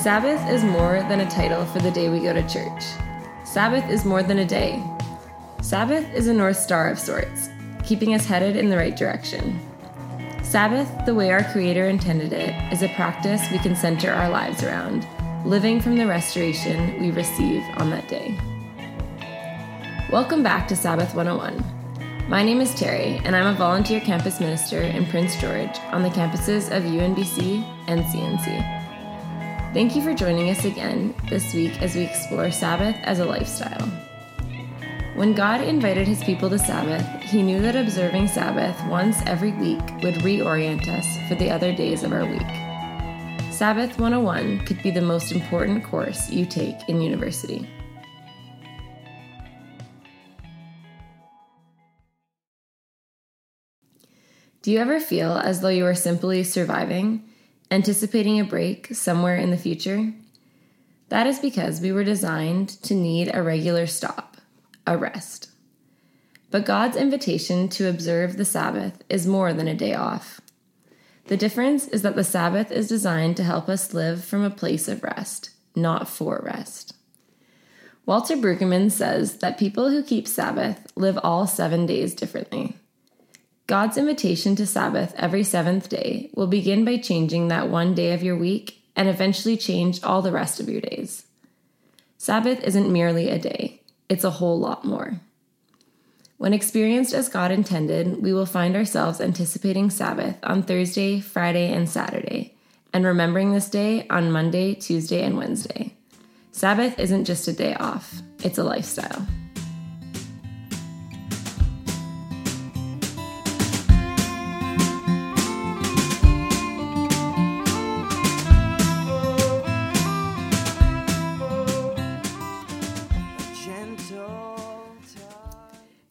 Sabbath is more than a title for the day we go to church. Sabbath is more than a day. Sabbath is a North Star of sorts, keeping us headed in the right direction. Sabbath, the way our Creator intended it, is a practice we can center our lives around, living from the restoration we receive on that day. Welcome back to Sabbath 101. My name is Terry, and I'm a volunteer campus minister in Prince George on the campuses of UNBC and CNC. Thank you for joining us again this week as we explore Sabbath as a lifestyle. When God invited his people to Sabbath, he knew that observing Sabbath once every week would reorient us for the other days of our week. Sabbath 101 could be the most important course you take in university. Do you ever feel as though you are simply surviving? Anticipating a break somewhere in the future? That is because we were designed to need a regular stop, a rest. But God's invitation to observe the Sabbath is more than a day off. The difference is that the Sabbath is designed to help us live from a place of rest, not for rest. Walter Brueggemann says that people who keep Sabbath live all seven days differently. God's invitation to Sabbath every seventh day will begin by changing that one day of your week and eventually change all the rest of your days. Sabbath isn't merely a day, it's a whole lot more. When experienced as God intended, we will find ourselves anticipating Sabbath on Thursday, Friday, and Saturday, and remembering this day on Monday, Tuesday, and Wednesday. Sabbath isn't just a day off, it's a lifestyle.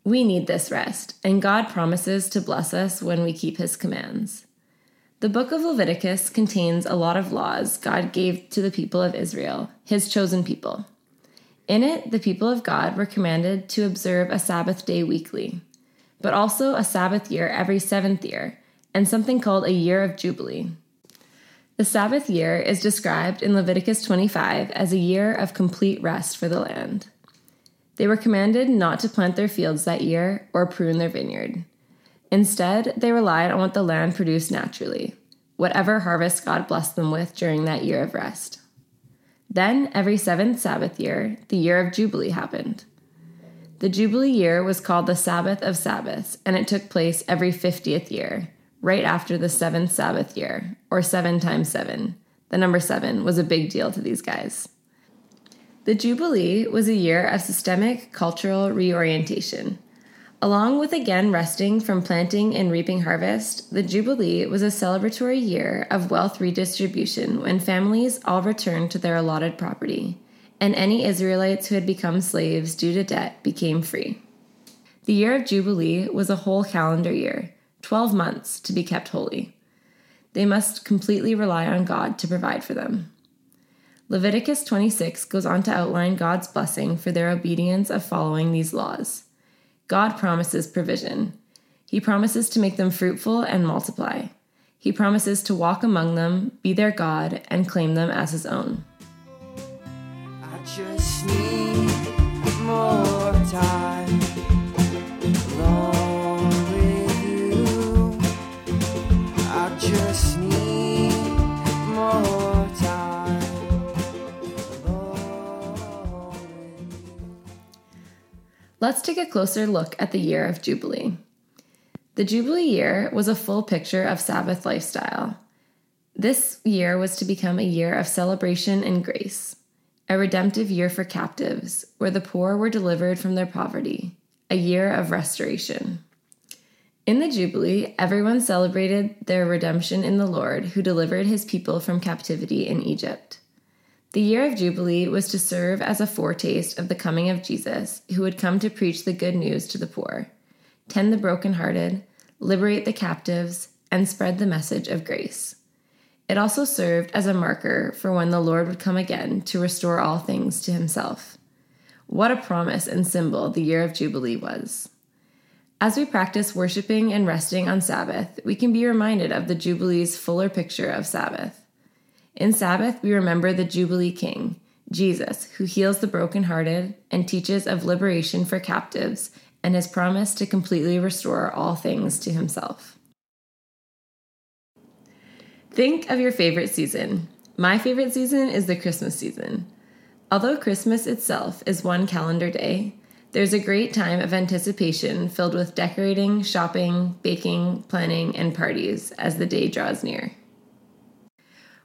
We need this rest, and God promises to bless us when we keep his commands. The book of Leviticus contains a lot of laws God gave to the people of Israel, his chosen people. In it, the people of God were commanded to observe a Sabbath day weekly, but also a Sabbath year every seventh year, and something called a year of Jubilee. The Sabbath year is described in Leviticus 25 as a year of complete rest for the land. They were commanded not to plant their fields that year or prune their vineyard. Instead, they relied on what the land produced naturally, whatever harvest God blessed them with during that year of rest. Then, every seventh Sabbath year, the year of Jubilee happened. The Jubilee year was called the Sabbath of Sabbaths, and it took place every 50th year, right after the seventh Sabbath year, or seven times seven. The number seven was a big deal to these guys. The Jubilee was a year of systemic cultural reorientation. Along with again resting from planting and reaping harvest, the Jubilee was a celebratory year of wealth redistribution when families all returned to their allotted property, and any Israelites who had become slaves due to debt became free. The year of Jubilee was a whole calendar year, 12 months to be kept holy. They must completely rely on God to provide for them. Leviticus 26 goes on to outline God's blessing for their obedience of following these laws. God promises provision. He promises to make them fruitful and multiply. He promises to walk among them, be their God, and claim them as his own. Let's take a closer look at the year of Jubilee. The Jubilee year was a full picture of Sabbath lifestyle. This year was to become a year of celebration and grace, a redemptive year for captives, where the poor were delivered from their poverty, a year of restoration. In the Jubilee, everyone celebrated their redemption in the Lord who delivered his people from captivity in Egypt. The year of Jubilee was to serve as a foretaste of the coming of Jesus, who would come to preach the good news to the poor, tend the brokenhearted, liberate the captives, and spread the message of grace. It also served as a marker for when the Lord would come again to restore all things to himself. What a promise and symbol the year of Jubilee was. As we practice worshiping and resting on Sabbath, we can be reminded of the Jubilee's fuller picture of Sabbath. In Sabbath, we remember the Jubilee King, Jesus, who heals the brokenhearted and teaches of liberation for captives and has promised to completely restore all things to himself. Think of your favorite season. My favorite season is the Christmas season. Although Christmas itself is one calendar day, there's a great time of anticipation filled with decorating, shopping, baking, planning, and parties as the day draws near.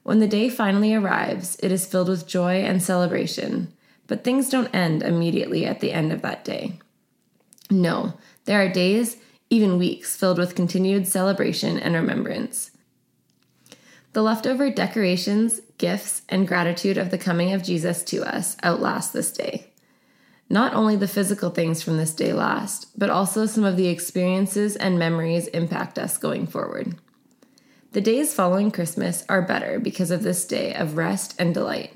When the day finally arrives, it is filled with joy and celebration, but things don't end immediately at the end of that day. No, there are days, even weeks, filled with continued celebration and remembrance. The leftover decorations, gifts, and gratitude of the coming of Jesus to us outlast this day. Not only the physical things from this day last, but also some of the experiences and memories impact us going forward. The days following Christmas are better because of this day of rest and delight.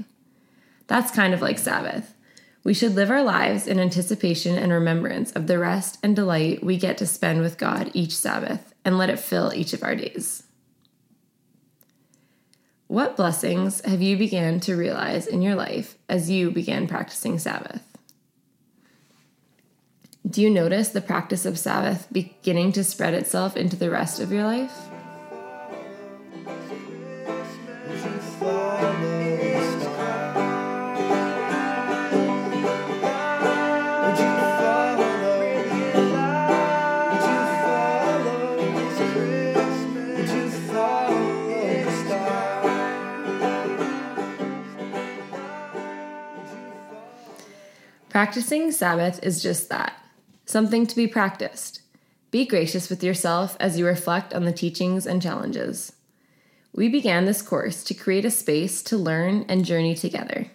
That's kind of like Sabbath. We should live our lives in anticipation and remembrance of the rest and delight we get to spend with God each Sabbath and let it fill each of our days. What blessings have you began to realize in your life as you began practicing Sabbath? Do you notice the practice of Sabbath beginning to spread itself into the rest of your life? Practicing Sabbath is just that something to be practiced. Be gracious with yourself as you reflect on the teachings and challenges. We began this course to create a space to learn and journey together.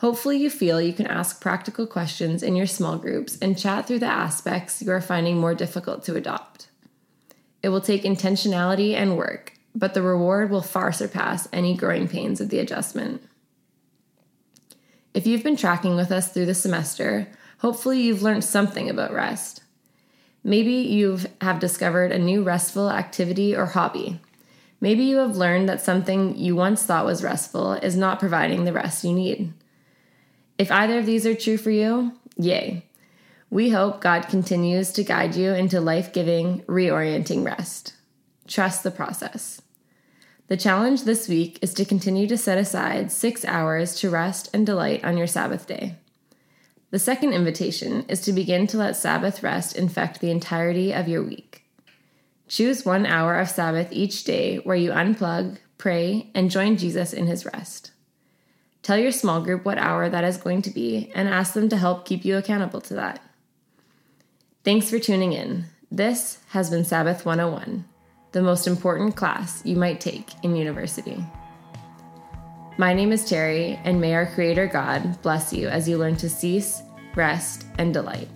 Hopefully, you feel you can ask practical questions in your small groups and chat through the aspects you are finding more difficult to adopt. It will take intentionality and work, but the reward will far surpass any growing pains of the adjustment. If you've been tracking with us through the semester, Hopefully, you've learned something about rest. Maybe you have discovered a new restful activity or hobby. Maybe you have learned that something you once thought was restful is not providing the rest you need. If either of these are true for you, yay. We hope God continues to guide you into life giving, reorienting rest. Trust the process. The challenge this week is to continue to set aside six hours to rest and delight on your Sabbath day. The second invitation is to begin to let Sabbath rest infect the entirety of your week. Choose one hour of Sabbath each day where you unplug, pray, and join Jesus in his rest. Tell your small group what hour that is going to be and ask them to help keep you accountable to that. Thanks for tuning in. This has been Sabbath 101, the most important class you might take in university. My name is Terry, and may our Creator God bless you as you learn to cease, rest, and delight.